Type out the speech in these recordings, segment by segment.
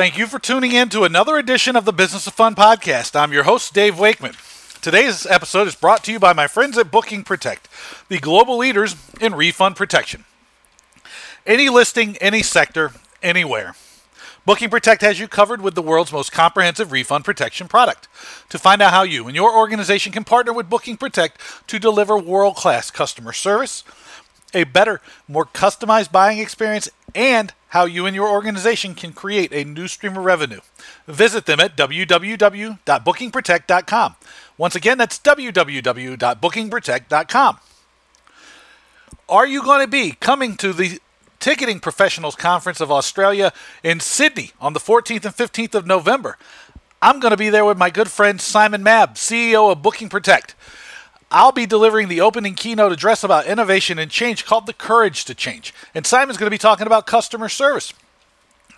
Thank you for tuning in to another edition of the Business of Fun podcast. I'm your host, Dave Wakeman. Today's episode is brought to you by my friends at Booking Protect, the global leaders in refund protection. Any listing, any sector, anywhere. Booking Protect has you covered with the world's most comprehensive refund protection product. To find out how you and your organization can partner with Booking Protect to deliver world class customer service, a better, more customized buying experience, and how you and your organization can create a new stream of revenue. Visit them at www.bookingprotect.com. Once again, that's www.bookingprotect.com. Are you going to be coming to the Ticketing Professionals Conference of Australia in Sydney on the 14th and 15th of November? I'm going to be there with my good friend Simon Mabb, CEO of Booking Protect. I'll be delivering the opening keynote address about innovation and change called The Courage to Change. And Simon's going to be talking about customer service.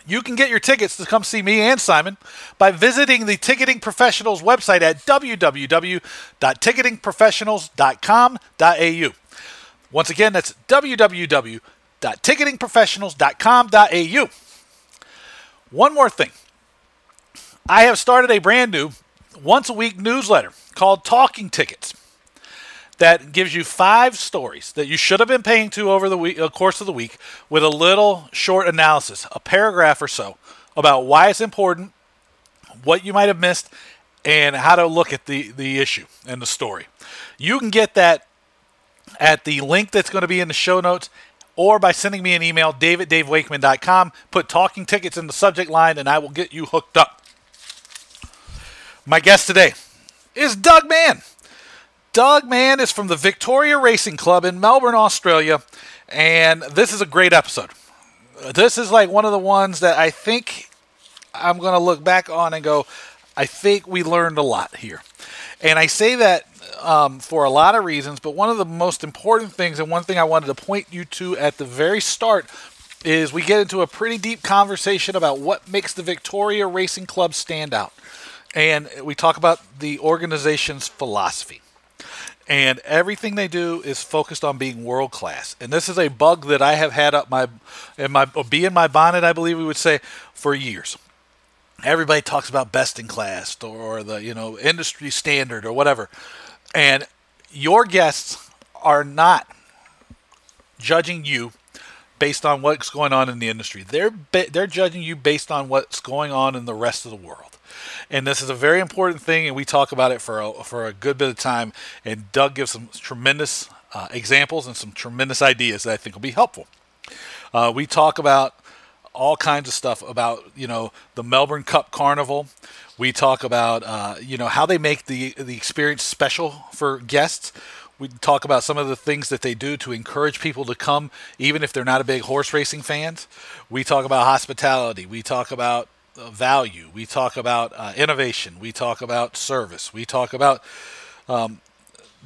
You can get your tickets to come see me and Simon by visiting the Ticketing Professionals website at www.ticketingprofessionals.com.au. Once again, that's www.ticketingprofessionals.com.au. One more thing. I have started a brand new once a week newsletter called Talking Tickets that gives you five stories that you should have been paying to over the week, uh, course of the week with a little short analysis, a paragraph or so about why it's important, what you might have missed, and how to look at the, the issue and the story. You can get that at the link that's going to be in the show notes or by sending me an email, david@davewakeman.com. Put talking tickets in the subject line, and I will get you hooked up. My guest today is Doug Mann. Doug Mann is from the Victoria Racing Club in Melbourne, Australia, and this is a great episode. This is like one of the ones that I think I'm going to look back on and go, I think we learned a lot here. And I say that um, for a lot of reasons, but one of the most important things, and one thing I wanted to point you to at the very start, is we get into a pretty deep conversation about what makes the Victoria Racing Club stand out. And we talk about the organization's philosophy and everything they do is focused on being world class. And this is a bug that I have had up my in my be in my bonnet, I believe we would say, for years. Everybody talks about best in class or the you know industry standard or whatever, and your guests are not judging you based on what's going on in the industry. They're they're judging you based on what's going on in the rest of the world and this is a very important thing, and we talk about it for a, for a good bit of time. And Doug gives some tremendous uh, examples and some tremendous ideas that I think will be helpful. Uh, we talk about all kinds of stuff about you know the Melbourne Cup Carnival. We talk about uh, you know how they make the the experience special for guests. We talk about some of the things that they do to encourage people to come, even if they're not a big horse racing fans. We talk about hospitality. We talk about value. We talk about uh, innovation. We talk about service. We talk about um,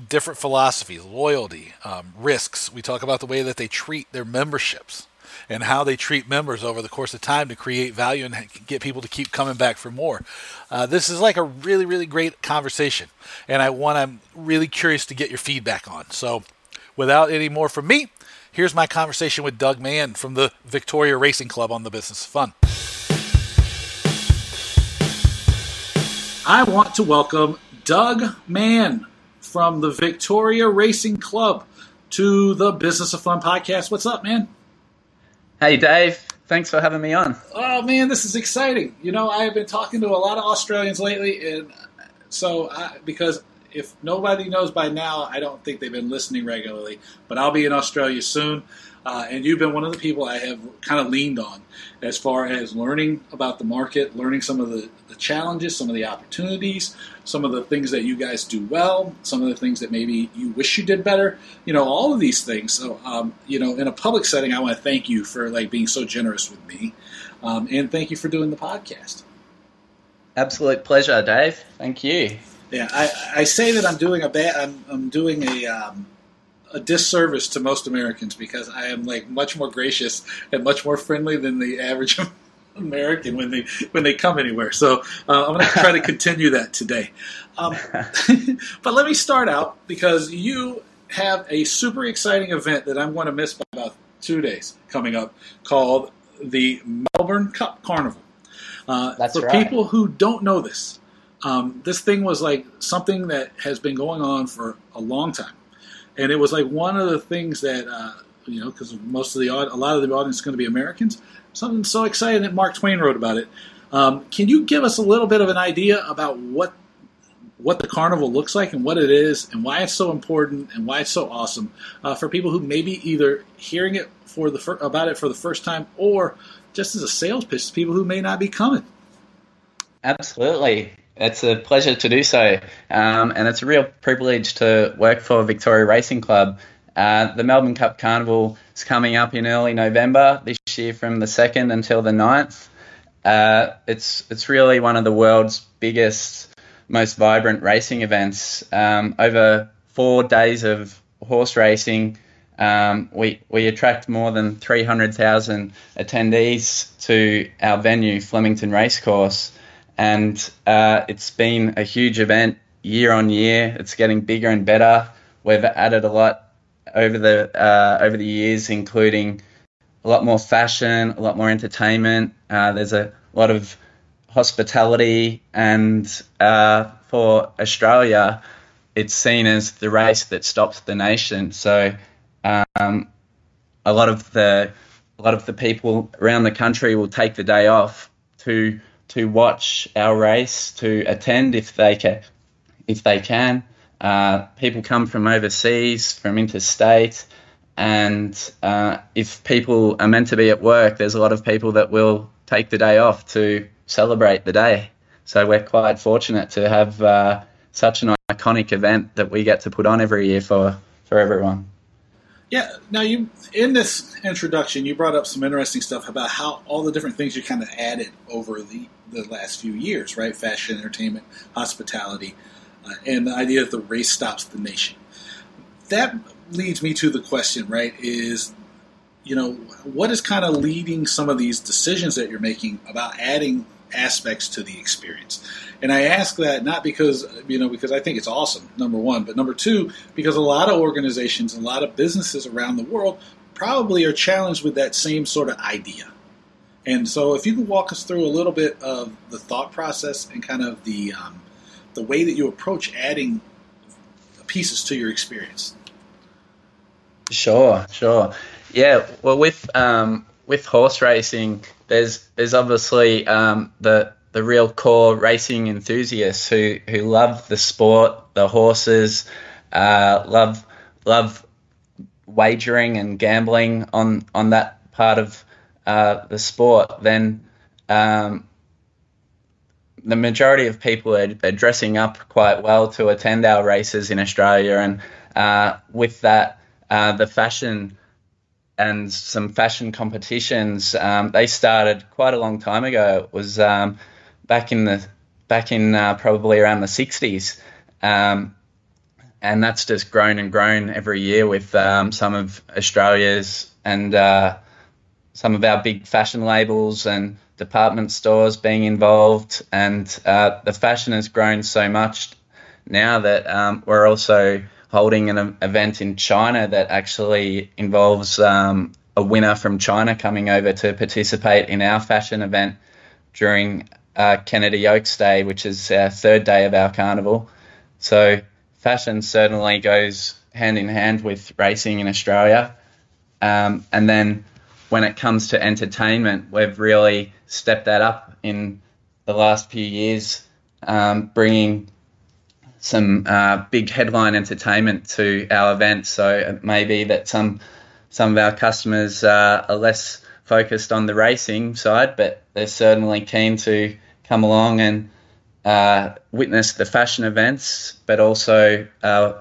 different philosophies, loyalty, um, risks. We talk about the way that they treat their memberships and how they treat members over the course of time to create value and get people to keep coming back for more. Uh, this is like a really, really great conversation, and I want I'm really curious to get your feedback on. So, without any more from me, here's my conversation with Doug Mann from the Victoria Racing Club on the Business of Fun. I want to welcome Doug Mann from the Victoria Racing Club to the Business of Fun podcast. What's up, man? Hey, Dave. Thanks for having me on. Oh, man, this is exciting. You know, I have been talking to a lot of Australians lately, and so I, because if nobody knows by now, I don't think they've been listening regularly, but I'll be in Australia soon. Uh, and you've been one of the people I have kind of leaned on as far as learning about the market, learning some of the, the challenges, some of the opportunities, some of the things that you guys do well, some of the things that maybe you wish you did better. You know, all of these things. So, um, you know, in a public setting, I want to thank you for like being so generous with me, um, and thank you for doing the podcast. Absolute pleasure, Dave. Thank you. Yeah, I, I say that I'm doing a bad. I'm, I'm doing a um, a disservice to most Americans because I am like much more gracious and much more friendly than the average American when they when they come anywhere. So uh, I'm going to try to continue that today. Um, but let me start out because you have a super exciting event that I'm going to miss by about two days coming up called the Melbourne Cup Carnival. Uh, That's for right. people who don't know this, um, this thing was like something that has been going on for a long time, and it was like one of the things that uh, you know because most of the a lot of the audience is going to be Americans. Something so exciting that Mark Twain wrote about it. Um, can you give us a little bit of an idea about what what the carnival looks like and what it is and why it's so important and why it's so awesome uh, for people who maybe either hearing it for the fir- about it for the first time or just as a sales pitch to people who may not be coming. Absolutely. It's a pleasure to do so, um, and it's a real privilege to work for Victoria Racing Club. Uh, the Melbourne Cup Carnival is coming up in early November this year from the 2nd until the 9th. Uh, it's, it's really one of the world's biggest most vibrant racing events. Um, over four days of horse racing, um, we, we attract more than 300,000 attendees to our venue, Flemington Racecourse. And uh, it's been a huge event year on year. It's getting bigger and better. We've added a lot over the uh, over the years, including a lot more fashion, a lot more entertainment. Uh, there's a lot of hospitality, and uh, for Australia, it's seen as the race that stops the nation. So, um, a lot of the a lot of the people around the country will take the day off to to watch our race, to attend if they can, if they can. Uh, people come from overseas, from interstate, and uh, if people are meant to be at work, there's a lot of people that will take the day off to celebrate the day. So we're quite fortunate to have uh, such an iconic event that we get to put on every year for, for everyone. Yeah. Now, you in this introduction, you brought up some interesting stuff about how all the different things you kind of added over the the last few years, right? Fashion, entertainment, hospitality, uh, and the idea that the race stops the nation. That leads me to the question, right? Is you know what is kind of leading some of these decisions that you're making about adding aspects to the experience. And I ask that not because you know because I think it's awesome, number one, but number two because a lot of organizations, a lot of businesses around the world probably are challenged with that same sort of idea. And so, if you could walk us through a little bit of the thought process and kind of the um, the way that you approach adding pieces to your experience. Sure, sure. Yeah, well, with um, with horse racing, there's there's obviously um, the the real core racing enthusiasts who, who love the sport, the horses, uh, love love wagering and gambling on on that part of uh, the sport. Then um, the majority of people are, are, dressing up quite well to attend our races in Australia, and uh, with that, uh, the fashion and some fashion competitions. Um, they started quite a long time ago. It was um, back in the back in uh, probably around the 60s, um, and that's just grown and grown every year with um, some of Australia's and uh, some of our big fashion labels and department stores being involved, and uh, the fashion has grown so much now that um, we're also holding an event in China that actually involves um, a winner from China coming over to participate in our fashion event during uh, Kennedy Oaks Day, which is our third day of our carnival. So fashion certainly goes hand in hand with racing in Australia. Um, and then when it comes to entertainment, we've really stepped that up in the last few years, um, bringing some uh, big headline entertainment to our event. So it may be that some some of our customers uh, are less focused on the racing side, but they're certainly keen to come along and uh, witness the fashion events, but also uh,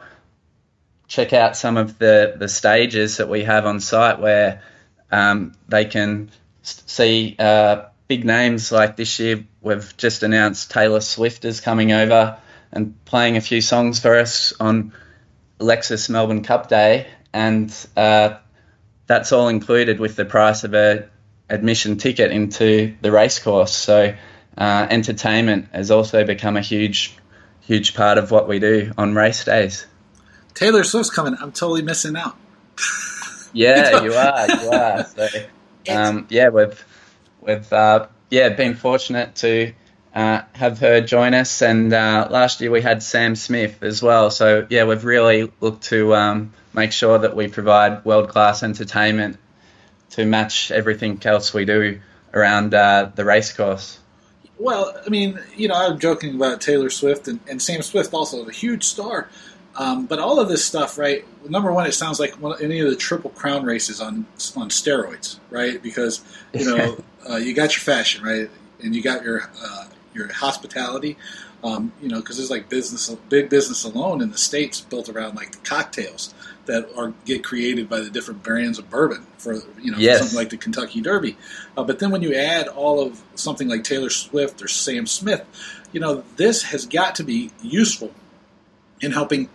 check out some of the, the stages that we have on site where um, they can see uh, big names like this year. We've just announced Taylor Swift is coming over and playing a few songs for us on Lexus Melbourne Cup Day, and uh, that's all included with the price of a admission ticket into the racecourse. So uh, entertainment has also become a huge, huge part of what we do on race days. Taylor Swift's coming. I'm totally missing out. yeah, you are. You are. So, um, yeah, we've we've uh, yeah, been fortunate to uh, have her join us. And uh, last year we had Sam Smith as well. So yeah, we've really looked to um, make sure that we provide world class entertainment to match everything else we do around uh, the racecourse. Well, I mean, you know, I'm joking about Taylor Swift and, and Sam Swift, also a huge star. Um, but all of this stuff, right? Number one, it sounds like one, any of the Triple Crown races on on steroids, right? Because you know uh, you got your fashion, right, and you got your uh, your hospitality. Um, you know, because there's like business, big business alone in the states built around like the cocktails that are get created by the different brands of bourbon for you know yes. something like the Kentucky Derby. Uh, but then when you add all of something like Taylor Swift or Sam Smith, you know this has got to be useful in helping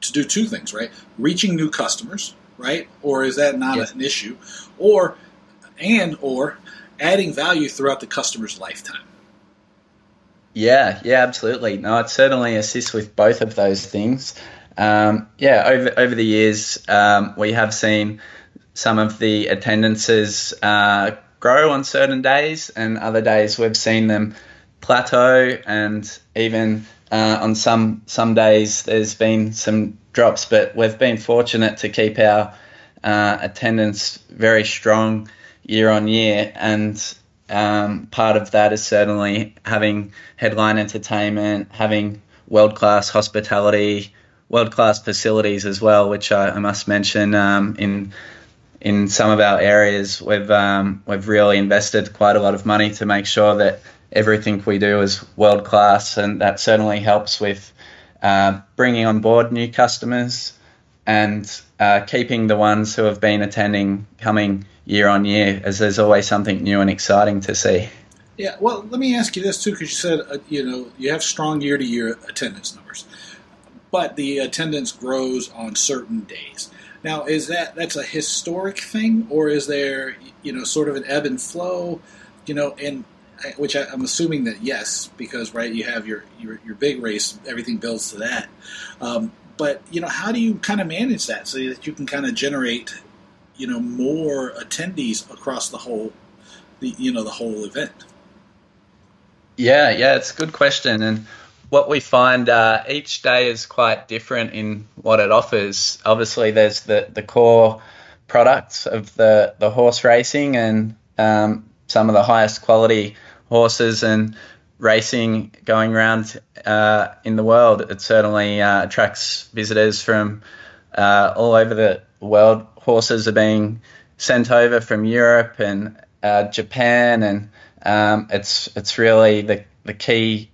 to do two things, right? Reaching new customers, right? Or is that not yes. an issue? Or and or adding value throughout the customer's lifetime. Yeah, yeah, absolutely. No, it certainly assists with both of those things. Um, yeah, over over the years, um, we have seen some of the attendances uh, grow on certain days, and other days we've seen them plateau, and even uh, on some some days there's been some drops. But we've been fortunate to keep our uh, attendance very strong year on year, and um, part of that is certainly having headline entertainment, having world class hospitality world class facilities as well, which I, I must mention um, in in some of our areas we've um, we've really invested quite a lot of money to make sure that everything we do is world class, and that certainly helps with uh, bringing on board new customers and uh, keeping the ones who have been attending coming year on year, as there's always something new and exciting to see. Yeah, well, let me ask you this too, because you said uh, you know you have strong year-to-year attendance numbers but the attendance grows on certain days. Now, is that that's a historic thing, or is there you know sort of an ebb and flow, you know, and which I, am assuming that yes, because right you have your your, your big race, everything builds to that. Um, but you know, how do you kind of manage that so that you can kind of generate you know more attendees across the whole the you know the whole event? Yeah, yeah, it's a good question, and what we find uh, each day is quite different in what it offers. Obviously, there's the, the core products of the, the horse racing and um, some of the highest quality horses and racing going around uh, in the world. It certainly uh, attracts visitors from uh, all over the world. Horses are being sent over from Europe and uh, Japan, and um, it's it's really the the key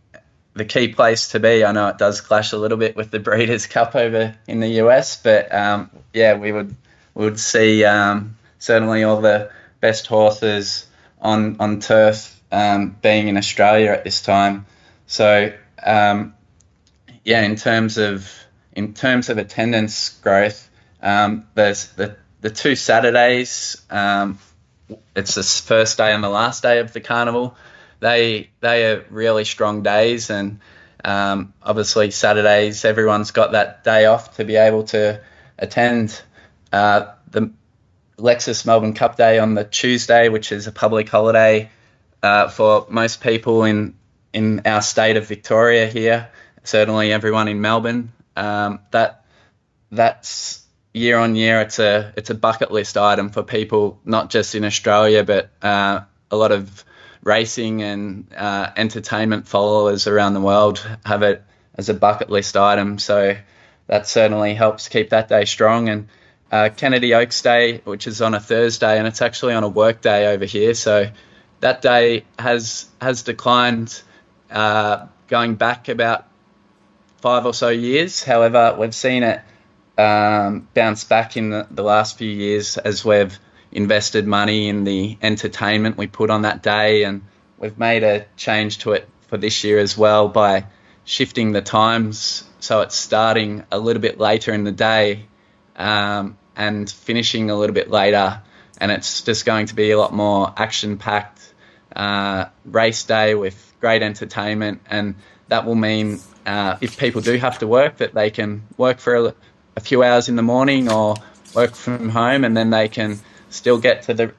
the key place to be. I know it does clash a little bit with the Breeders' Cup over in the US, but um, yeah, we would we would see um, certainly all the best horses on on turf um, being in Australia at this time. So um, yeah, in terms of in terms of attendance growth, um, there's the the two Saturdays. Um, it's the first day and the last day of the carnival they they are really strong days, and um, obviously Saturdays everyone's got that day off to be able to attend uh, the Lexus Melbourne Cup Day on the Tuesday, which is a public holiday uh, for most people in in our state of Victoria here. Certainly, everyone in Melbourne. Um, that that's year on year. It's a it's a bucket list item for people, not just in Australia, but uh, a lot of racing and uh, entertainment followers around the world have it as a bucket list item. So that certainly helps keep that day strong. And uh, Kennedy Oaks Day, which is on a Thursday, and it's actually on a work day over here. So that day has has declined uh, going back about five or so years. However, we've seen it um, bounce back in the, the last few years as we've invested money in the entertainment we put on that day, and we've made a change to it for this year as well by shifting the times. So it's starting a little bit later in the day um, and finishing a little bit later, and it's just going to be a lot more action-packed uh, race day with great entertainment, and that will mean uh, if people do have to work, that they can work for a, a few hours in the morning or work from home, and then they can still get to the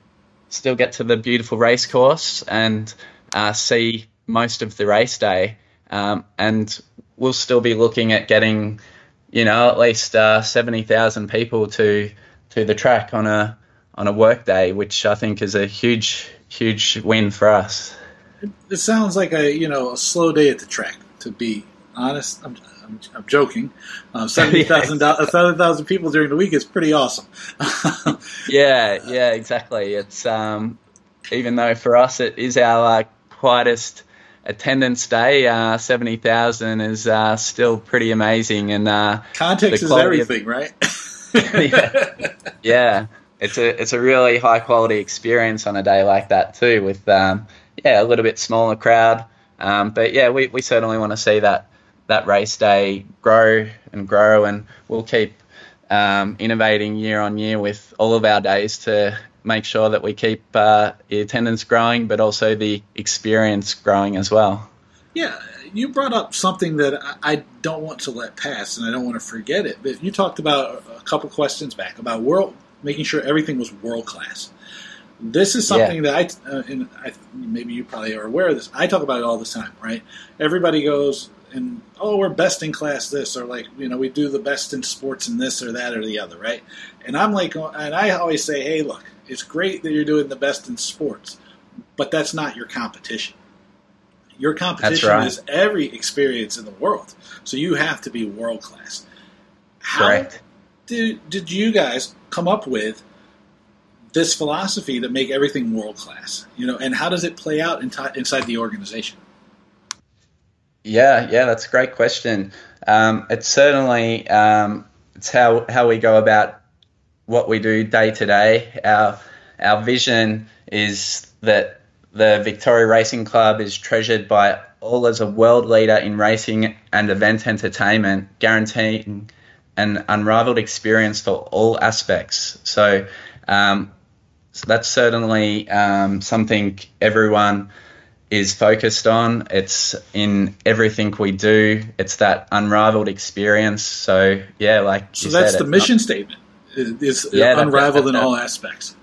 still get to the beautiful race course and uh, see most of the race day. Um, and we'll still be looking at getting, you know, at least uh, seventy thousand people to to the track on a on a work day, which I think is a huge huge win for us. It sounds like a you know a slow day at the track. To be honest, I'm, I'm, I'm joking. Uh, Seventy thousand thousand people during the week is pretty awesome. yeah, yeah, exactly. It's um, even though for us it is our uh, quietest attendance day, uh, seventy thousand is uh, still pretty amazing. And uh, context is everything, of, right? yeah. yeah, it's a it's a really high quality experience on a day like that too, with um, yeah a little bit smaller crowd. Um, but yeah, we, we certainly want to see that that race day grow and grow, and we'll keep um, innovating year on year with all of our days to make sure that we keep uh, the attendance growing, but also the experience growing as well. Yeah, you brought up something that I don't want to let pass, and I don't want to forget it. But you talked about a couple questions back about world, making sure everything was world class. This is something yeah. that I, uh, and I, maybe you probably are aware of this. I talk about it all the time, right? Everybody goes, and oh, we're best in class this, or like you know, we do the best in sports in this or that or the other, right? And I'm like, and I always say, hey, look, it's great that you're doing the best in sports, but that's not your competition. Your competition right. is every experience in the world, so you have to be world class. How right. did did you guys come up with? this philosophy to make everything world class you know and how does it play out in t- inside the organization yeah, yeah, that's a great question. Um, it's certainly um, it's how how we go about what we do day to day. Our our vision is that the Victoria Racing Club is treasured by all as a world leader in racing and event entertainment, guaranteeing an unrivaled experience for all aspects. So, um, so that's certainly um, something everyone is focused on. It's in everything we do. It's that unrivaled experience. So yeah, like so that's said, the mission not, statement. Is yeah, unrivaled that, that, in all aspects.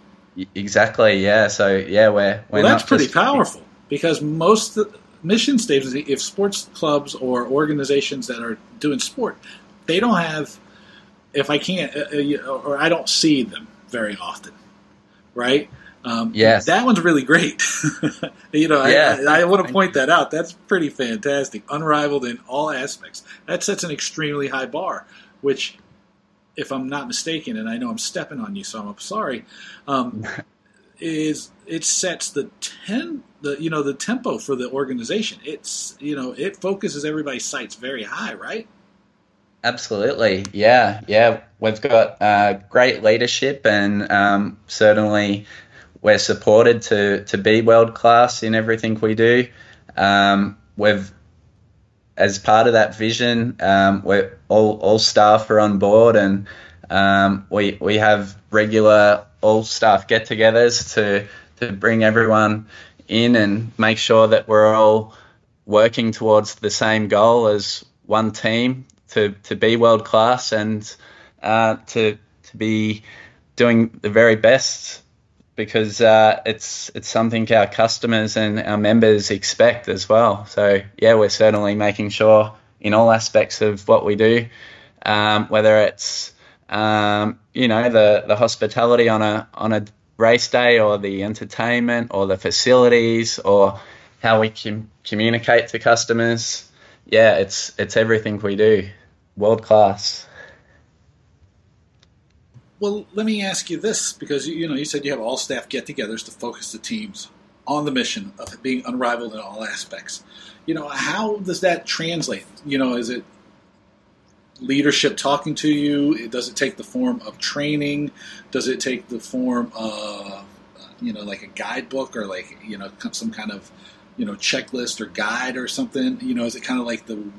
Exactly. Yeah. So yeah, we're, we're well, that's pretty just, powerful because most mission statements, if sports clubs or organizations that are doing sport, they don't have. If I can't, uh, uh or I don't see them very often, right? Um, yes. That one's really great. you know, yeah. I, I, I want to point that out. That's pretty fantastic. Unrivaled in all aspects. That sets an extremely high bar, which, if I'm not mistaken, and I know I'm stepping on you, so I'm sorry, um, is it sets the ten the you know the tempo for the organization. It's you know it focuses everybody's sights very high, right? Absolutely, yeah, yeah. We've got uh, great leadership and um, certainly we're supported to to be world class in everything we do. Um, we've as part of that vision, um, we're all all staff are on board, and um, we we have regular all staff get-togethers to to bring everyone in and make sure that we're all working towards the same goal as one team to to be world class and uh, to to be doing the very best because uh, it's it's something our customers and our members expect as well. So yeah, we're certainly making sure in all aspects of what we do, um, whether it's um, you know the the hospitality on a on a race day or the entertainment or the facilities or how we can communicate to customers. Yeah, it's it's everything we do, world class. Well, let me ask you this because you know you said you have all staff get-togethers to focus the teams on the mission of being unrivaled in all aspects. You know, how does that translate? You know, is it leadership talking to you? Does it take the form of training? Does it take the form of you know, like a guidebook or like you know some kind of you know checklist or guide or something? You know, is it kind of like the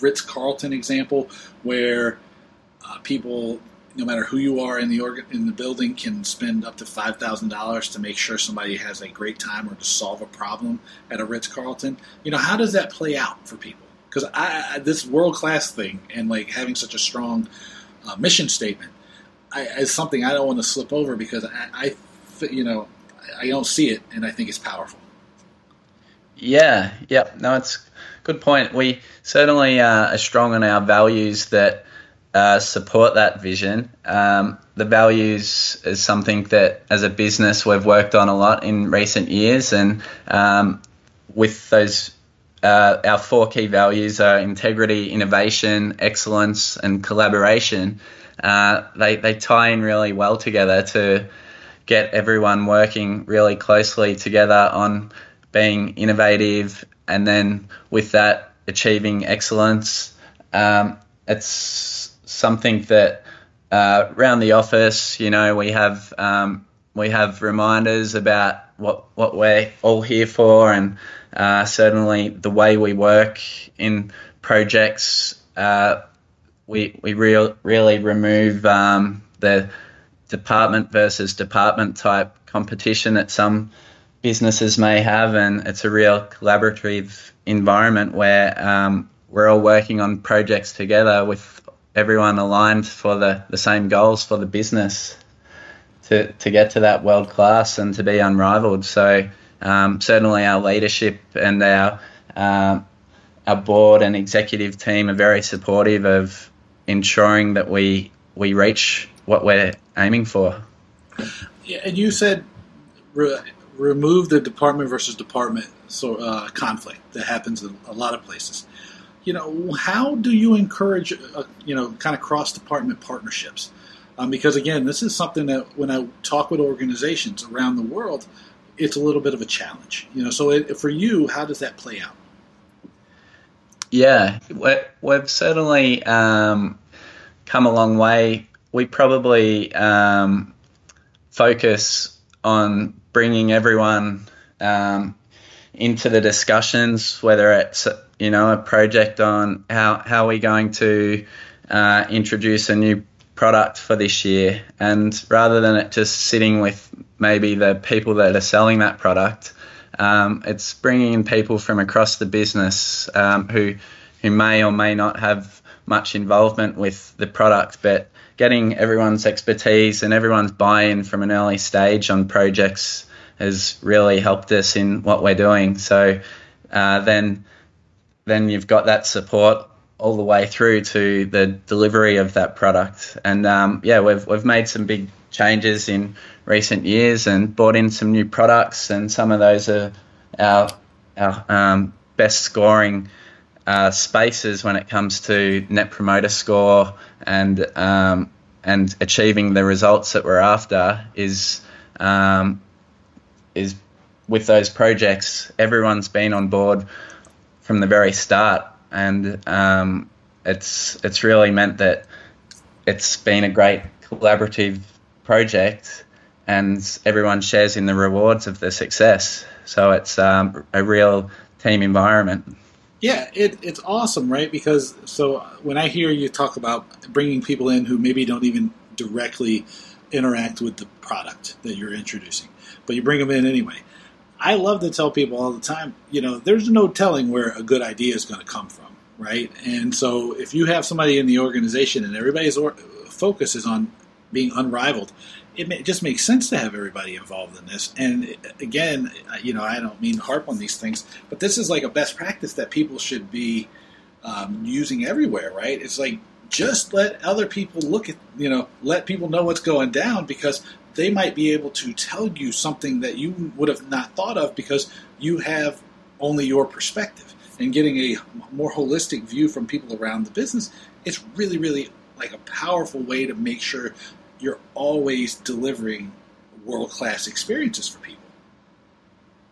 Ritz Carlton example where uh, people no matter who you are in the organ, in the building, can spend up to five thousand dollars to make sure somebody has a great time or to solve a problem at a Ritz Carlton. You know, how does that play out for people? Because I, I, this world class thing and like having such a strong uh, mission statement I, is something I don't want to slip over because I, I, you know, I don't see it, and I think it's powerful. Yeah, yeah, no, it's good point. We certainly uh, are strong on our values that uh, support that vision. Um, the values is something that, as a business, we've worked on a lot in recent years, and um, with those, uh, our four key values are integrity, innovation, excellence, and collaboration. Uh, they they tie in really well together to get everyone working really closely together on being innovative, and then with that achieving excellence. Um, it's something that uh, around the office, you know, we have um, we have reminders about what what we're all here for, and uh, certainly the way we work in projects. Uh, we we real, really remove um, the department versus department type competition that some businesses may have, and it's a real collaborative environment where um, we're all working on projects together with everyone aligned for the, the same goals for the business to, to get to that world class and to be unrivaled. So um, certainly our leadership and our um, our board and executive team are very supportive of ensuring that we we reach what we're aiming for. Yeah, and you said re- remove the department versus department so uh, conflict that happens in a lot of places. You know, how do you encourage uh, you know kind of cross department partnerships? Um, because again, this is something that when I talk with organizations around the world, it's a little bit of a challenge. You know, so it, for you, how does that play out? Yeah, we've certainly um, come a long way. We probably um, focus on bringing everyone um, into the discussions, whether it's you know a project on how how are we going to uh, introduce a new product for this year, and rather than it just sitting with maybe the people that are selling that product, um, it's bringing in people from across the business um, who who may or may not have much involvement with the product, but getting everyone's expertise and everyone's buy-in from an early stage on projects has really helped us in what we're doing. So uh, then then you've got that support all the way through to the delivery of that product. And um, yeah, we've we've made some big changes in recent years and brought in some new products, and some of those are our our um, best scoring uh, spaces when it comes to net promoter score and um, and achieving the results that we're after is um, is with those projects. Everyone's been on board from the very start, and um, it's it's really meant that it's been a great collaborative project, and everyone shares in the rewards of the success. So it's um, a real team environment. Yeah, it, it's awesome, right? Because so when I hear you talk about bringing people in who maybe don't even directly interact with the product that you're introducing, but you bring them in anyway. I love to tell people all the time, you know, there's no telling where a good idea is going to come from, right? And so if you have somebody in the organization and everybody's or- focus is on being unrivaled, it, may, it, just makes sense to have everybody involved in this. And again, you know, I don't mean harp on these things, but this is like a best practice that people should be um, using everywhere, right? It's like just let other people look at, you know, let people know what's going down because they might be able to tell you something that you would have not thought of because you have only your perspective. And getting a more holistic view from people around the business it's really, really like a powerful way to make sure you're always delivering world class experiences for people.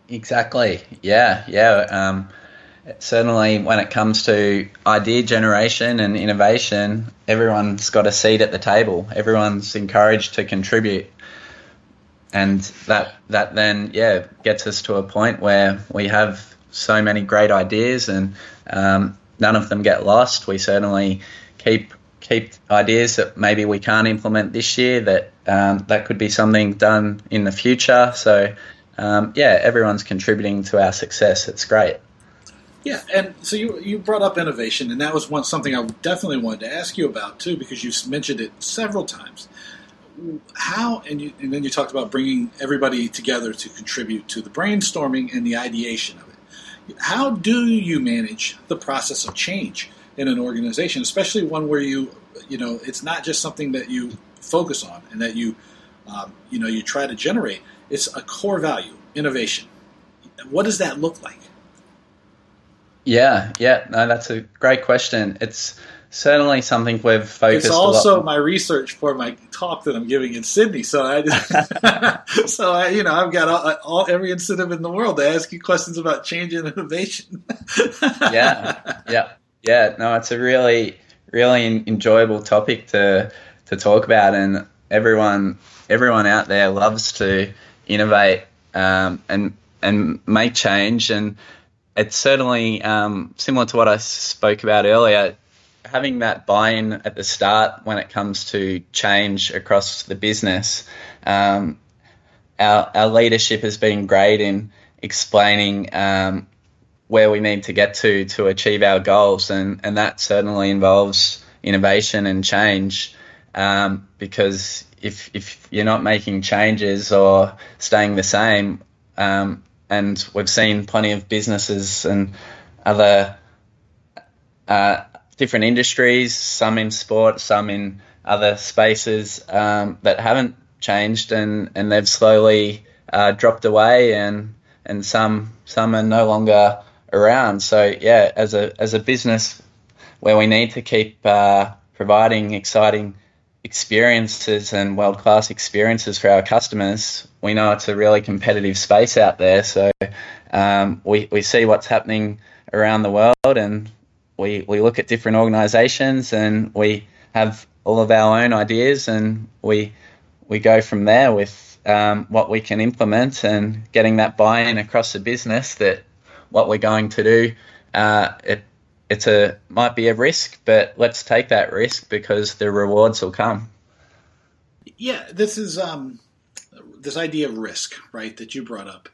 Exactly. Yeah. Yeah. Um, certainly, when it comes to idea generation and innovation, everyone's got a seat at the table. Everyone's encouraged to contribute and that that then yeah gets us to a point where we have so many great ideas and um, none of them get lost. We certainly keep keep ideas that maybe we can't implement this year that um, that could be something done in the future. So um, yeah, everyone's contributing to our success. It's great. Yeah, and so you you brought up innovation, and that was one something I definitely wanted to ask you about too, because you mentioned it several times how and, you, and then you talked about bringing everybody together to contribute to the brainstorming and the ideation of it. How do you manage the process of change in an organization, especially one where you you know it's not just something that you focus on and that you um, you know you try to generate. It's a core value, innovation. What does that look like? Yeah, yeah, no, that's a great question. It's certainly something we've focused. It's also my research for my talk that I'm giving in Sydney. So I, so I, you know, I've got all, all, every incentive in the world to ask you questions about change and innovation. yeah, yeah, yeah. No, it's a really, really enjoyable topic to to talk about, and everyone, everyone out there loves to innovate um, and and make change and it's certainly um, similar to what I spoke about earlier having that buy-in at the start when it comes to change across the business. Um, our, our leadership has been great in explaining um, where we need to get to to achieve our goals, and, and that certainly involves innovation and change. Um, because if if you're not making changes or staying the same, um, and we've seen plenty of businesses and other uh, different industries, some in sport, some in other spaces um, that haven't changed and, and they've slowly uh, dropped away and and some some are no longer around. So yeah, as a as a business where we need to keep uh, providing exciting experiences and world class experiences for our customers, we know it's a really competitive space out there. So um, we we see what's happening around the world and we, we look at different organizations and we have all of our own ideas and we we go from there with um, what we can implement and getting that buy-in across the business that what we're going to do uh, it it's a might be a risk but let's take that risk because the rewards will come. Yeah this is um, this idea of risk right that you brought up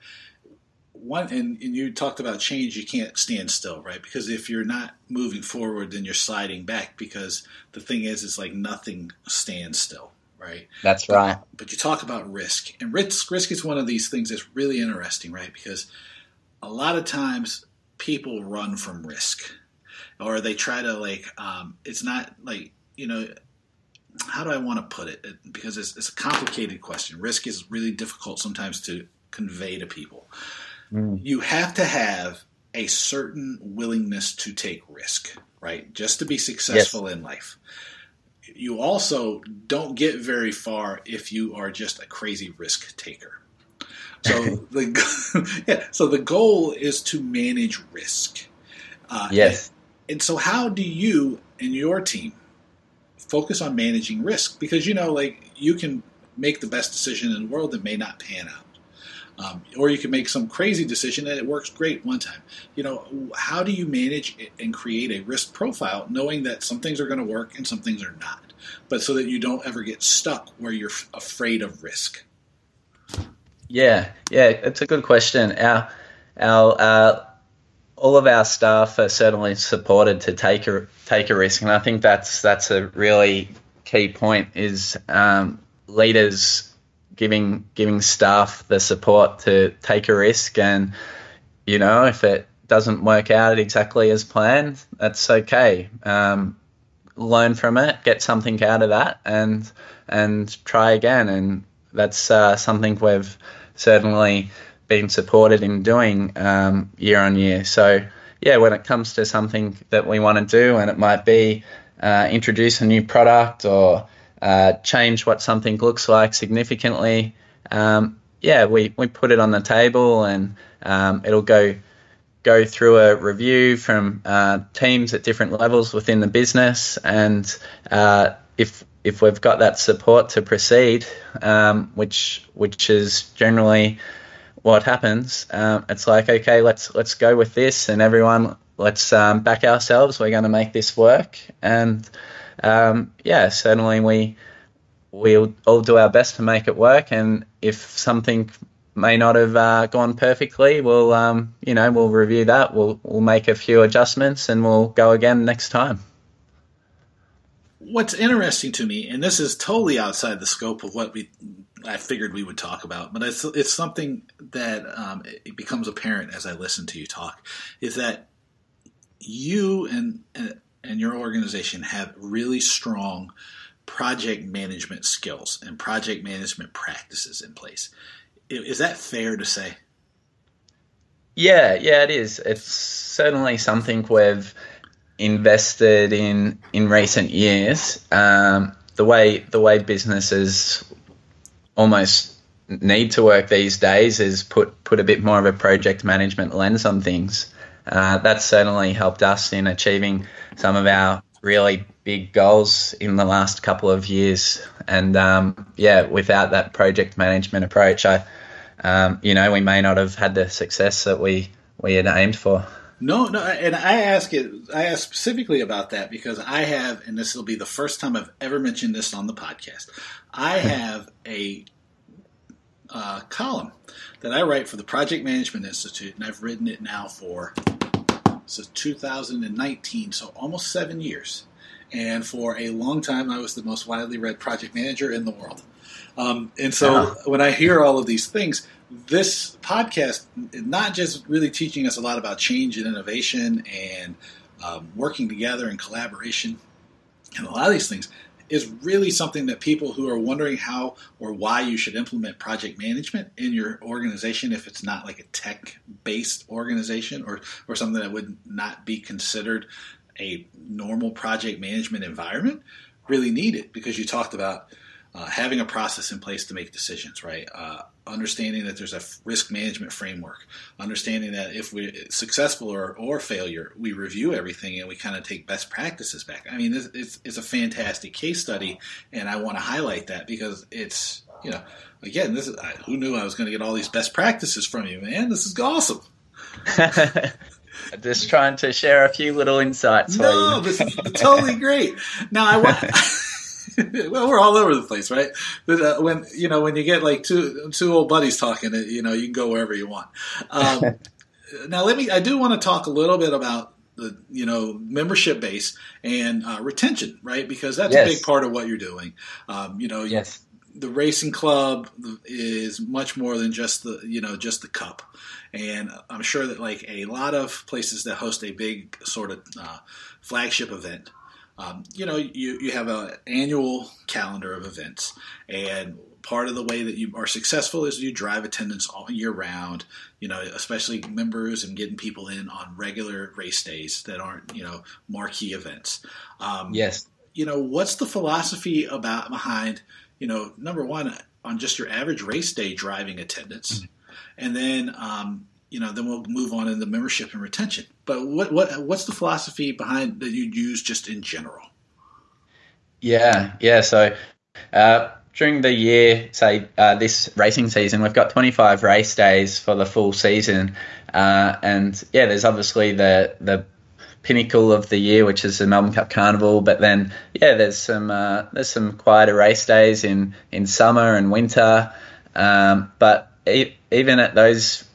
one and, and, you talked about change you can't stand still right? Because if you're not moving forward then you're sliding back because the thing is it's like nothing stands still right? That's but, right. but you talk about risk and risk risk is one of these things that's really interesting right? Because a lot of times people run from risk or they try to like um, it's not like you know how do i want to put it because it's, it's a complicated question. Risk is really difficult sometimes to convey to people Mm. You have to have a certain willingness to take risk, right? Just to be successful yes. in life. You also don't get very far if you are just a crazy risk taker. So the yeah, so the goal is to manage risk. Uh, yes. And, and so, how do you and your team focus on managing risk? Because you know, like you can make the best decision in the world that may not pan out. Um, or you can make some crazy decision and it works great one time. You know, how do you manage and create a risk profile knowing that some things are going to work and some things are not, but so that you don't ever get stuck where you're afraid of risk? Yeah, yeah, it's a good question. Our, our, uh, all of our staff are certainly supported to take a take a risk, and I think that's that's a really key point. Is um, leaders giving giving staff the support to take a risk. And you know if it doesn't work out exactly as planned that's okay. Um, learn from it get something out of that and and try again. And that's uh, something we've certainly been supported in doing um, year on year. So yeah when it comes to something that we want to do and it might be uh, introduce a new product or uh, change what something looks like significantly, um, yeah, we, we put it on the table and um, it'll go go through a review from uh, teams at different levels within the business, and uh, if if we've got that support to proceed, um, which which is generally what happens, um, it's like okay, let's let's go with this, and everyone let's um, back ourselves. We're going to make this work, and um, yeah, certainly we we'll all do our best to make it work. And if something may not have uh, gone perfectly, we'll um, you know we'll review that. We'll we'll make a few adjustments and we'll go again next time. what's interesting to me, and this is totally outside the scope of what we I figured we would talk about, but it's it's something that um, it becomes apparent as I listen to you talk, is that you and and your organization have really strong project management skills and project management practices in place. Is that fair to say? Yeah, yeah, it is. It's certainly something we've invested in in recent years. Um, the way the way businesses almost need to work these days is put put a bit more of a project management lens on things. Uh, that's certainly helped us in achieving some of our really big goals in the last couple of years. And um, yeah, without that project management approach, I, um, you know, we may not have had the success that we we had aimed for. No, no, and I ask it. I ask specifically about that because I have, and this will be the first time I've ever mentioned this on the podcast. I have a uh, column that I write for the Project Management Institute, and I've written it now for since 2019, so almost seven years. And for a long time, I was the most widely read project manager in the world. Um, and so uh-huh. when I hear all of these things, this podcast not just really teaching us a lot about change and innovation and um, working together and collaboration and a lot of these things is really something that people who are wondering how or why you should implement project management in your organization if it's not like a tech based organization or, or something that would not be considered a normal project management environment really need it because you talked about uh, having a process in place to make decisions, right? Uh, understanding that there's a risk management framework, understanding that if we're successful or, or failure, we review everything and we kind of take best practices back. I mean, it's, it's, it's a fantastic case study, and I want to highlight that because it's, you know, again, this is who knew I was going to get all these best practices from you, man? This is awesome. Just trying to share a few little insights. No, this is totally great. Now I want. well, we're all over the place, right? But, uh, when you know when you get like two two old buddies talking, you know you can go wherever you want. Um, now, let me. I do want to talk a little bit about the you know membership base and uh, retention, right? Because that's yes. a big part of what you're doing. Um, you know, yes. The racing club is much more than just the you know just the cup, and I'm sure that like a lot of places that host a big sort of uh, flagship event um, you know, you, you have an annual calendar of events, and part of the way that you are successful is you drive attendance all year round. You know, especially members and getting people in on regular race days that aren't you know marquee events. Um, yes. You know, what's the philosophy about behind you know number one on just your average race day driving attendance, mm-hmm. and then um, you know, then we'll move on into membership and retention. But what what what's the philosophy behind that you'd use just in general? Yeah, yeah. So uh, during the year, say uh, this racing season, we've got 25 race days for the full season, uh, and yeah, there's obviously the the pinnacle of the year, which is the Melbourne Cup Carnival. But then, yeah, there's some uh, there's some quieter race days in in summer and winter. Um, but e- even at those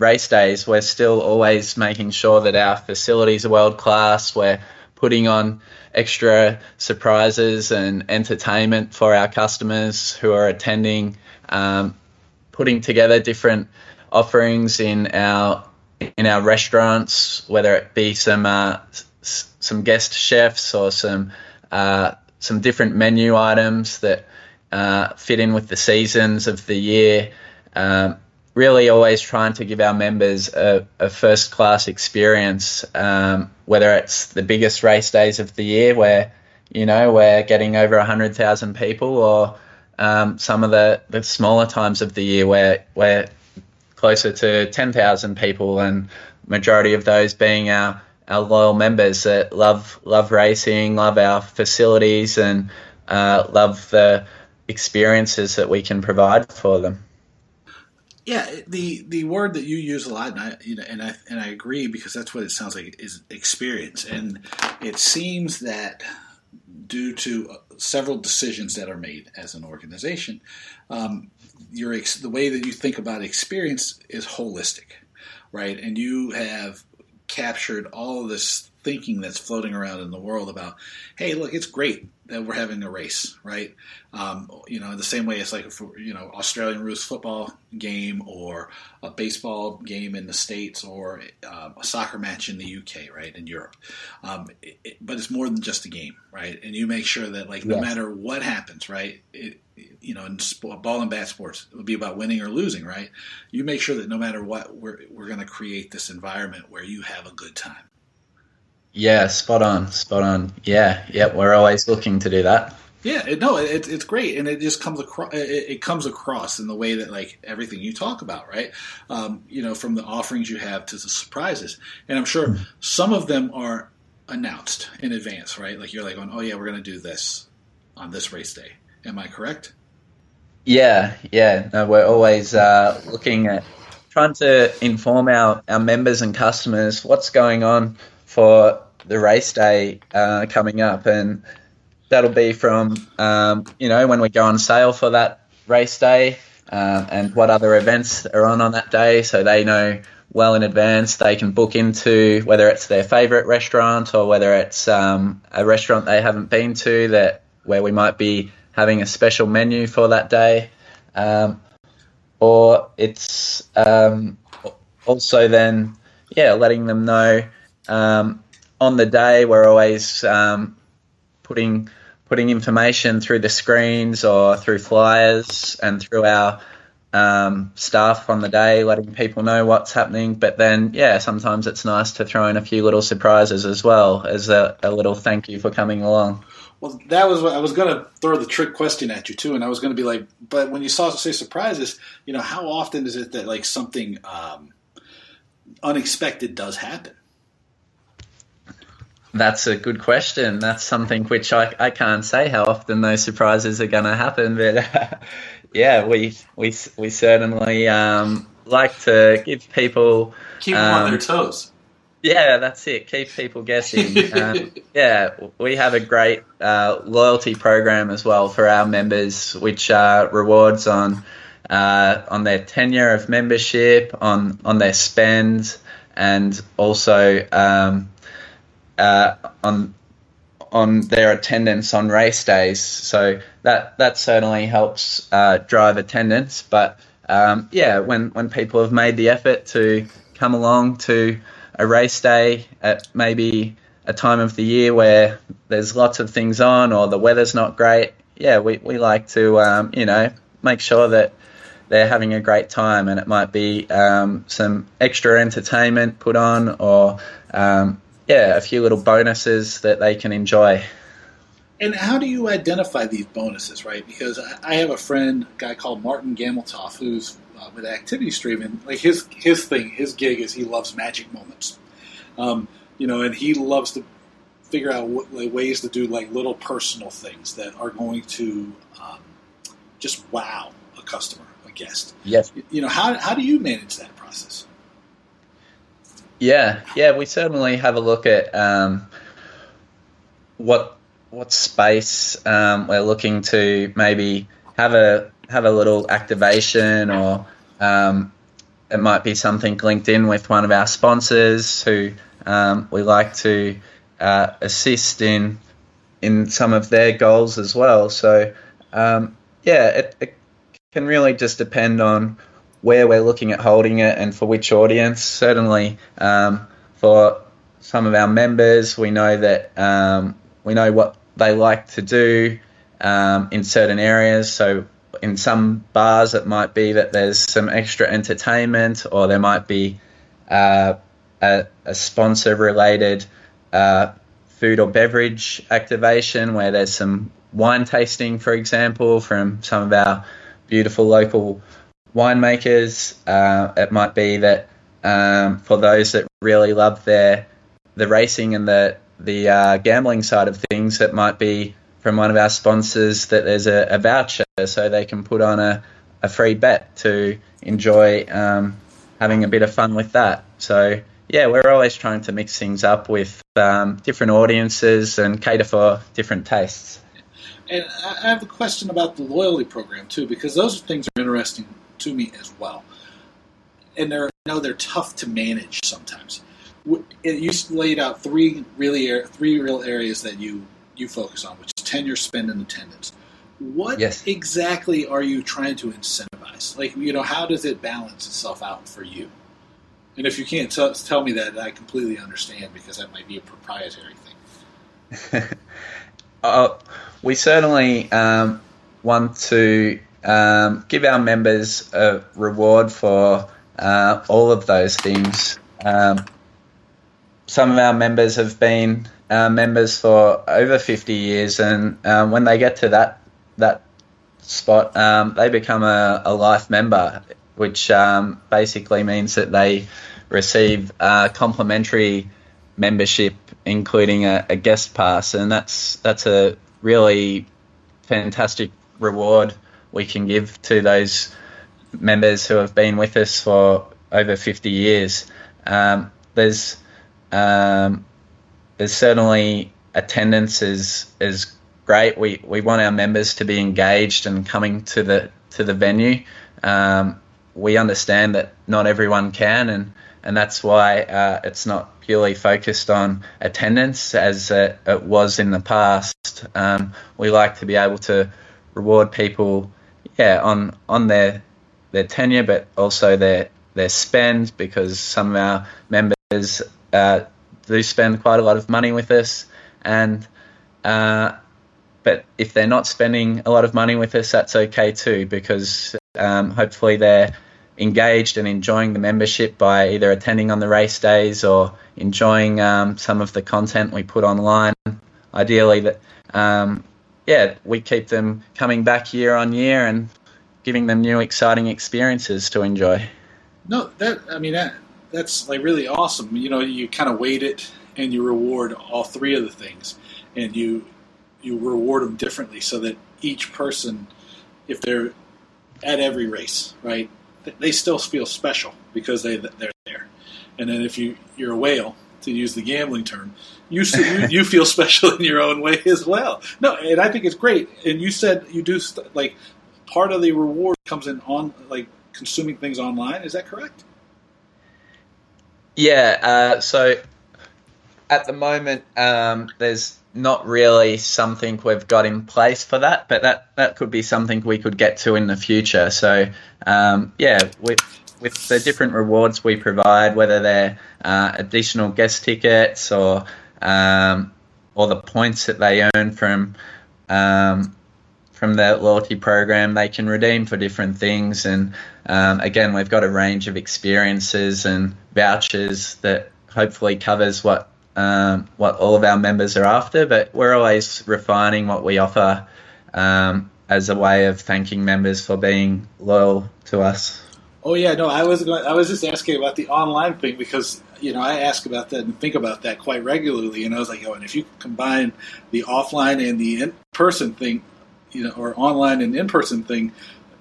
race days, we're still always making sure that our facilities are world class. We're putting on extra surprises and entertainment for our customers who are attending, um, putting together different offerings in our in our restaurants, whether it be some uh, some guest chefs or some uh, some different menu items that uh, fit in with the seasons of the year. Um, really always trying to give our members a, a first class experience, um, whether it's the biggest race days of the year where, you know, we're getting over 100,000 people or um, some of the, the smaller times of the year where we're closer to 10,000 people and majority of those being our, our loyal members that love, love racing, love our facilities and uh, love the experiences that we can provide for them. Yeah, the the word that you use a lot, and I you know, and I and I agree because that's what it sounds like is experience, and it seems that due to uh, several decisions that are made as an organization, um, your the way that you think about experience is holistic, right? And you have captured all this thinking that's floating around in the world about, hey, look, it's great that we're having a race, right? Um, you know, in the same way it's like you know Australian rules football game or a baseball game in the states or uh, a soccer match in the UK, right, in Europe. Um, it, it, but it's more than just a game, right? And you make sure that like no matter what happens, right, it, you know, in sport, ball and bat sports, it would be about winning or losing, right? You make sure that no matter what, we're we're going to create this environment where you have a good time. Yeah, spot on, spot on. Yeah, yeah, we're always looking to do that. Yeah, it, no, it, it's great, and it just comes across. It, it, comes across in the way that like everything you talk about, right? Um, you know, from the offerings you have to the surprises, and I'm sure mm. some of them are announced in advance, right? Like you're like, going, oh yeah, we're going to do this on this race day. Am I correct? Yeah, yeah. No, we're always uh, looking at trying to inform our, our members and customers what's going on for the race day uh, coming up, and that'll be from um, you know when we go on sale for that race day, uh, and what other events are on on that day, so they know well in advance. They can book into whether it's their favourite restaurant or whether it's um, a restaurant they haven't been to that where we might be having a special menu for that day, um, or it's um, also then yeah letting them know um, on the day, we're always um, putting putting information through the screens or through flyers and through our um, staff on the day, letting people know what's happening. But then, yeah, sometimes it's nice to throw in a few little surprises as well as a, a little thank you for coming along. Well, that was what I was going to throw the trick question at you too, and I was going to be like, but when you saw say surprises, you know, how often is it that like something um, unexpected does happen? That's a good question. That's something which I, I can't say how often those surprises are going to happen, but uh, yeah, we we we certainly um, like to give people keep them um, on their toes. Yeah, that's it. Keep people guessing. um, yeah, we have a great uh, loyalty program as well for our members, which uh, rewards on uh, on their tenure of membership, on on their spend, and also um, uh, on on their attendance on race days. So that that certainly helps uh, drive attendance. But um, yeah, when when people have made the effort to come along to a race day at maybe a time of the year where there's lots of things on or the weather's not great, yeah, we, we like to um, you know make sure that they're having a great time, and it might be um, some extra entertainment put on or um, yeah, a few little bonuses that they can enjoy. And how do you identify these bonuses, right? Because I have a friend, a guy called Martin Gameltoff, who's uh, with Activity Stream, and like his his thing, his gig is he loves magic moments, um, you know, and he loves to figure out what, like, ways to do like little personal things that are going to um, just wow a customer, a guest. Yes. You know, how how do you manage that process? Yeah, yeah, we certainly have a look at um, what what space um, we're looking to maybe have a have a little activation, or um, it might be something linked in with one of our sponsors who um, we like to uh, assist in in some of their goals as well. So um, yeah, it, it can really just depend on where we're looking at holding it and for which audience. Certainly, um, for some of our members, we know that um, we know what they like to do um, in certain areas. So, in some bars, it might be that there's some extra entertainment, or there might be uh, a, a sponsor related uh, food or beverage activation where there's some wine tasting, for example, from some of our beautiful local winemakers. Uh, it might be that um, for those that really love their the racing and the the uh, gambling side of things, it might be from one of our sponsors that there's a, a voucher so they can put on a, a free bet to enjoy um, having a bit of fun with that. So yeah, we're always trying to mix things up with um, different audiences and cater for different tastes. And I have a question about the loyalty program too, because those things are interesting to me as well. And they're, I know they're tough to manage sometimes. you laid out three really three real areas that you you focus on, which is tenure, spend, and attendance. What yes. exactly are you trying to incentivize? Like, you know, how does it balance itself out for you? And if you can't t- tell me that, I completely understand because that might be a proprietary thing. uh, we certainly um, want to um, give our members a reward for uh, all of those things. Um, some of our members have been uh, members for over 50 years, and um, when they get to that that spot, um, they become a, a, life member, which um, basically means that they receive a complimentary membership, including a, a, guest pass, and that's that's a really fantastic reward we can give to those members who have been with us for over 50 years. Um, there's um, there's certainly attendance is is great. We we want our members to be engaged and coming to the to the venue. Um, we understand that not everyone can, and and that's why uh, it's not purely focused on attendance as it, it was in the past. Um, we like to be able to reward people, yeah, on on their their tenure, but also their their spend because some of our members uh, do spend quite a lot of money with us, and uh, but if they're not spending a lot of money with us, that's okay too, because um, hopefully they're engaged and enjoying the membership by either attending on the race days or enjoying um, some of the content we put online. Ideally, that um, yeah, we keep them coming back year on year and giving them new exciting experiences to enjoy. No, that I mean that that's like really awesome. You know, you kind of weight it and you reward all three of the things, and you you reward them differently so that each person, if they're at every race, right, they still feel special because they they're there. And then if you you're a whale, to use the gambling term, you you, you feel special in your own way as well. No, and I think it's great. And you said you do st- like part of the reward comes in on like consuming things online. Is that correct? Yeah. Uh, so at the moment, um, there's not really something we've got in place for that, but that, that could be something we could get to in the future. So, um, yeah, with, with the different rewards we provide, whether they're uh, additional guest tickets or um, or the points that they earn from um, from the loyalty program, they can redeem for different things. And um, again, we've got a range of experiences and vouchers that hopefully covers what um, what all of our members are after. But we're always refining what we offer um, as a way of thanking members for being loyal to us. Oh yeah, no, I was going, I was just asking about the online thing because you know I ask about that and think about that quite regularly, and I was like, oh, and if you combine the offline and the in-person thing, you know, or online and in-person thing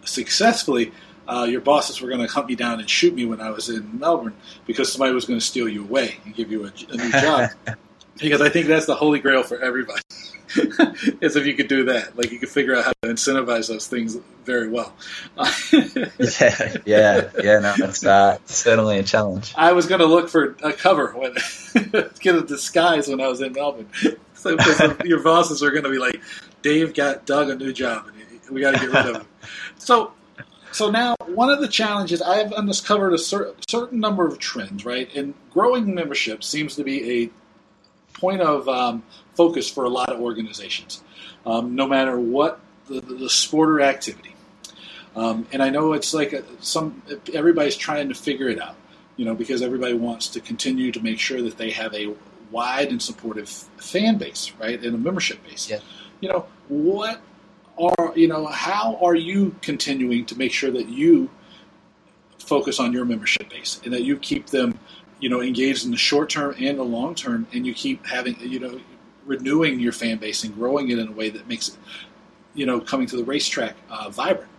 successfully, uh, your bosses were going to hunt me down and shoot me when I was in Melbourne because somebody was going to steal you away and give you a, a new job. because I think that's the holy grail for everybody. is if you could do that, like you could figure out how to incentivize those things very well. yeah, yeah, yeah. No, that's uh, certainly a challenge. I was going to look for a cover when get a disguise when I was in Melbourne. So your bosses are going to be like, Dave got Doug a new job, and we got to get rid of him. So, so now one of the challenges I've uncovered a cer- certain number of trends, right? And growing membership seems to be a point of um, focus for a lot of organizations, um, no matter what the, the sport or activity. Um, and I know it's like a, some everybody's trying to figure it out, you know, because everybody wants to continue to make sure that they have a wide and supportive fan base, right, and a membership base. Yeah. You know, what are you know how are you continuing to make sure that you focus on your membership base and that you keep them you know engaged in the short term and the long term and you keep having you know renewing your fan base and growing it in a way that makes it you know coming to the racetrack uh, vibrant.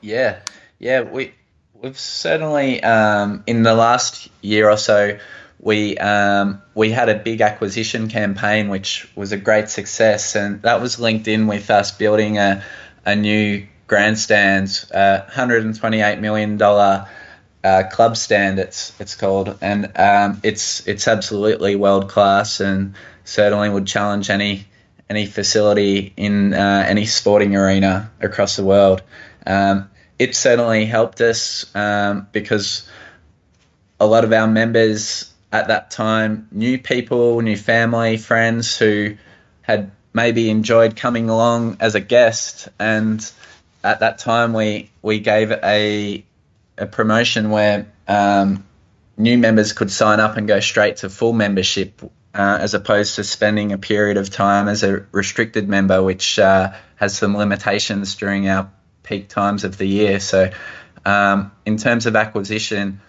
Yeah. Yeah we we've certainly um, in the last year or so we um, we had a big acquisition campaign, which was a great success, and that was linked in with us building a a new grandstands, uh, hundred and twenty eight million dollar uh, club stand. It's it's called, and um, it's it's absolutely world class, and certainly would challenge any any facility in uh, any sporting arena across the world. Um, it certainly helped us um, because a lot of our members at that time knew people, knew family, friends who had maybe enjoyed coming along as a guest, and at that time we we gave a a promotion where um, new members could sign up and go straight to full membership uh, as opposed to spending a period of time as a restricted member, which uh, has some limitations during our peak times of the year. So, um, in terms of acquisition,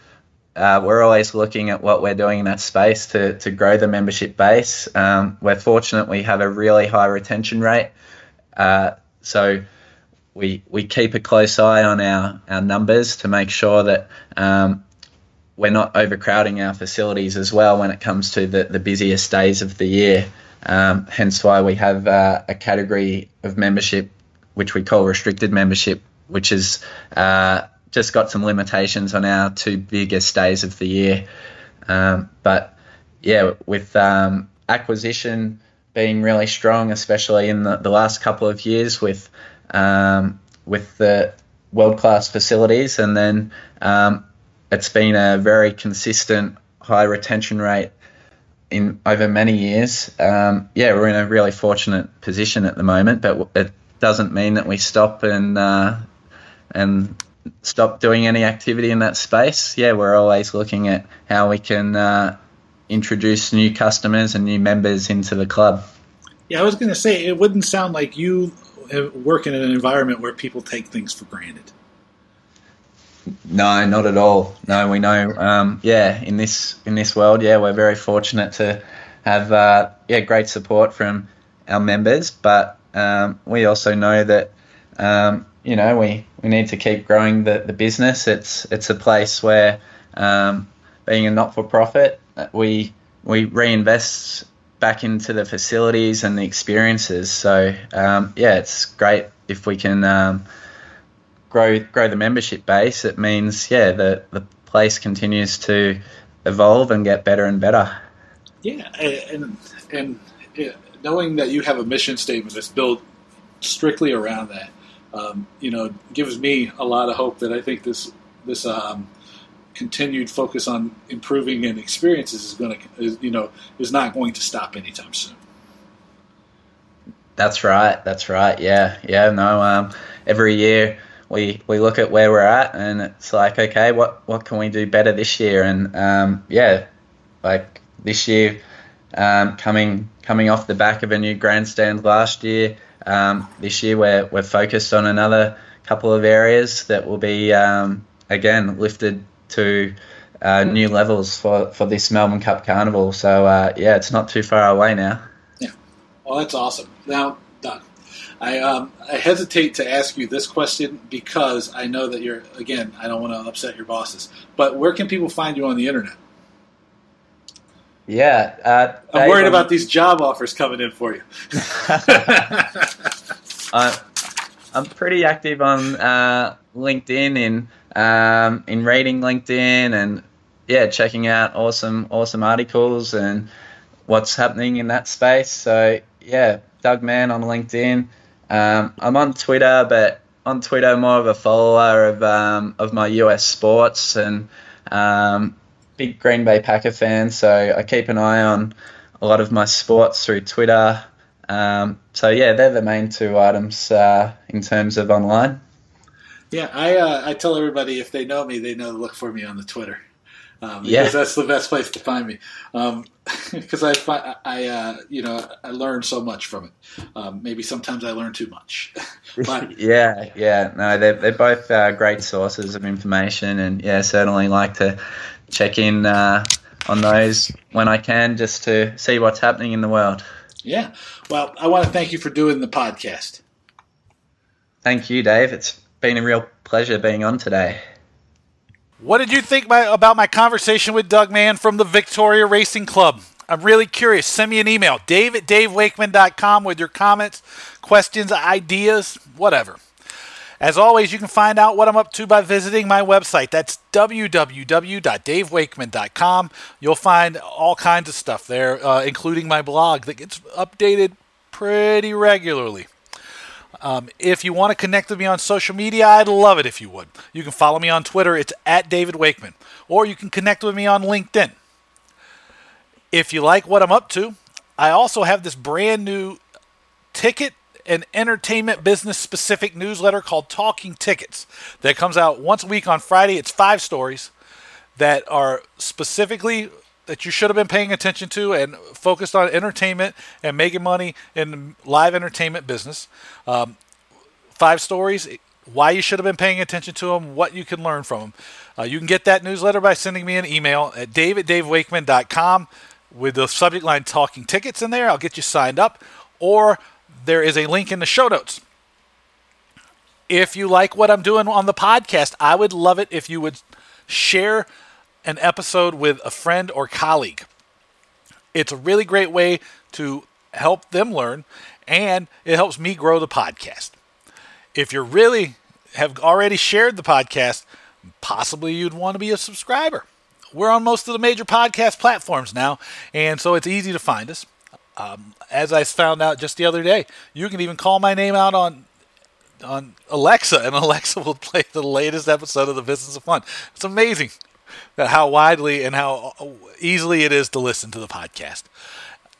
uh, we're always looking at what we're doing in that space to, to grow the membership base. Um, we're fortunate we have a really high retention rate. Uh, so, we we keep a close eye on our, our numbers to make sure that um, we're not overcrowding our facilities as well when it comes to the, the busiest days of the year. Um, hence why we have uh, a category of membership which we call restricted membership, which is uh, just got some limitations on our two biggest days of the year. Um, but yeah, with um, acquisition being really strong, especially in the, the last couple of years with um, with the world class facilities, and then um, it's been a very consistent high retention rate in over many years. Um, yeah, we're in a really fortunate position at the moment, but it doesn't mean that we stop and uh, and stop doing any activity in that space. Yeah, we're always looking at how we can uh, introduce new customers and new members into the club. Yeah, I was going to say it wouldn't sound like you work in an environment where people take things for granted. No, not at all. No, we know. Um, yeah, in this in this world, yeah, we're very fortunate to have uh, yeah great support from our members, but um, we also know that um, you know we, we need to keep growing the, the business. It's it's a place where um, being a not for profit, we we reinvest back into the facilities and the experiences. So um, yeah, it's great if we can um, grow grow the membership base. It means yeah the the place continues to evolve and get better and better. Yeah, and and knowing that you have a mission statement that's built strictly around that, um, you know, gives me a lot of hope that I think this this um, continued focus on improving and experiences is going to, you know, is not going to stop anytime soon. That's right. That's right. Yeah. Yeah. No. Um, every year we we look at where we're at, and it's like, okay, what what can we do better this year? And um, yeah, like this year, um, coming coming off the back of a new grandstand last year, um, this year we're we're focused on another couple of areas that will be um, again lifted to uh, new levels for, for this Melbourne Cup Carnival. So uh, yeah, it's not too far away now. Yeah, well, that's awesome. Now, Doug, I um, I hesitate to ask you this question because I know that you're again. I don't want to upset your bosses, but where can people find you on the internet? Yeah, uh, I'm worried about these job offers coming in for you. I'm pretty active on uh, LinkedIn in um, in reading LinkedIn and yeah, checking out awesome awesome articles and what's happening in that space. So yeah, Doug Mann on LinkedIn. Um, I'm on Twitter, but on Twitter more of a follower of um, of my US sports and um, big Green Bay Packer fan, so I keep an eye on a lot of my sports through Twitter. Um, so yeah, they're the main two items uh, in terms of online. Yeah, I uh, I tell everybody if they know me, they know to look for me on the Twitter. Um, yeah, that's the best place to find me. Because um, I find I uh, you know I learn so much from it. Um, maybe sometimes I learn too much. but yeah, yeah, no, they're they're both uh, great sources of information, and yeah, certainly like to check in uh, on those when I can just to see what's happening in the world. Yeah. Well, I want to thank you for doing the podcast. Thank you, Dave. It's been a real pleasure being on today. What did you think my, about my conversation with Doug Mann from the Victoria Racing Club? I'm really curious. Send me an email, dave at davewakeman.com with your comments, questions, ideas, whatever. As always, you can find out what I'm up to by visiting my website. That's www.davewakeman.com. You'll find all kinds of stuff there, uh, including my blog that gets updated pretty regularly. Um, if you want to connect with me on social media, I'd love it if you would. You can follow me on Twitter, it's at David Wakeman, or you can connect with me on LinkedIn. If you like what I'm up to, I also have this brand new ticket and entertainment business specific newsletter called Talking Tickets that comes out once a week on Friday. It's five stories that are specifically that you should have been paying attention to and focused on entertainment and making money in live entertainment business. Um, five stories, why you should have been paying attention to them, what you can learn from them. Uh, you can get that newsletter by sending me an email at daviddavewakeman.com with the subject line talking tickets in there. I'll get you signed up. Or there is a link in the show notes. If you like what I'm doing on the podcast, I would love it if you would share an episode with a friend or colleague. It's a really great way to help them learn and it helps me grow the podcast. If you really have already shared the podcast, possibly you'd want to be a subscriber. We're on most of the major podcast platforms now, and so it's easy to find us. Um, as I found out just the other day, you can even call my name out on on Alexa, and Alexa will play the latest episode of the Business of Fun. It's amazing how widely and how easily it is to listen to the podcast.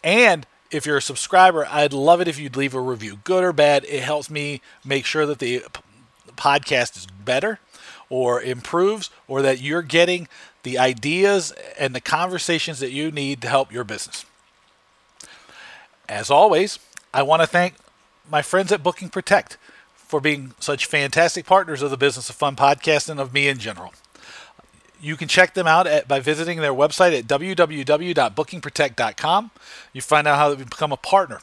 And if you're a subscriber, I'd love it if you'd leave a review, good or bad. It helps me make sure that the podcast is better or improves, or that you're getting the ideas and the conversations that you need to help your business. As always, I want to thank my friends at Booking Protect for being such fantastic partners of the Business of Fun podcast and of me in general. You can check them out at, by visiting their website at www.bookingprotect.com. You find out how to become a partner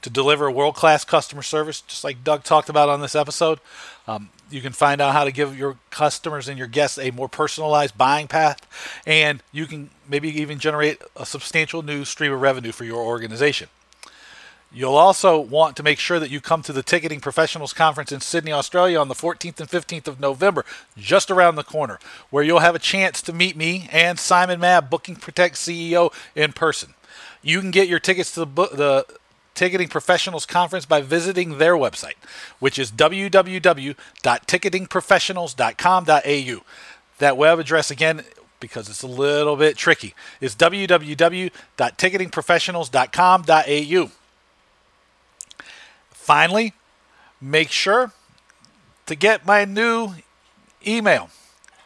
to deliver world class customer service, just like Doug talked about on this episode. Um, you can find out how to give your customers and your guests a more personalized buying path, and you can maybe even generate a substantial new stream of revenue for your organization. You'll also want to make sure that you come to the Ticketing Professionals Conference in Sydney, Australia on the 14th and 15th of November, just around the corner, where you'll have a chance to meet me and Simon Mabb, Booking Protect CEO, in person. You can get your tickets to the, the Ticketing Professionals Conference by visiting their website, which is www.ticketingprofessionals.com.au. That web address, again, because it's a little bit tricky, is www.ticketingprofessionals.com.au. Finally, make sure to get my new email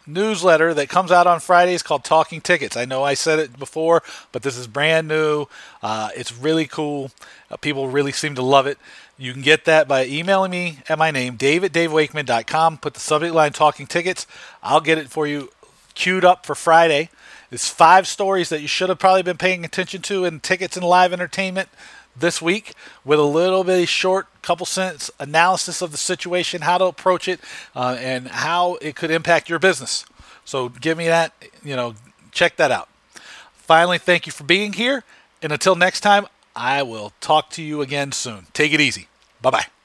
newsletter that comes out on Fridays called Talking Tickets. I know I said it before, but this is brand new. Uh, it's really cool. Uh, people really seem to love it. You can get that by emailing me at my name, david@davewakeman.com. Put the subject line Talking Tickets. I'll get it for you queued up for Friday. It's five stories that you should have probably been paying attention to in tickets and live entertainment this week with a little bit short couple sentence analysis of the situation, how to approach it, uh, and how it could impact your business. So give me that, you know, check that out. Finally, thank you for being here. And until next time, I will talk to you again soon. Take it easy. Bye bye.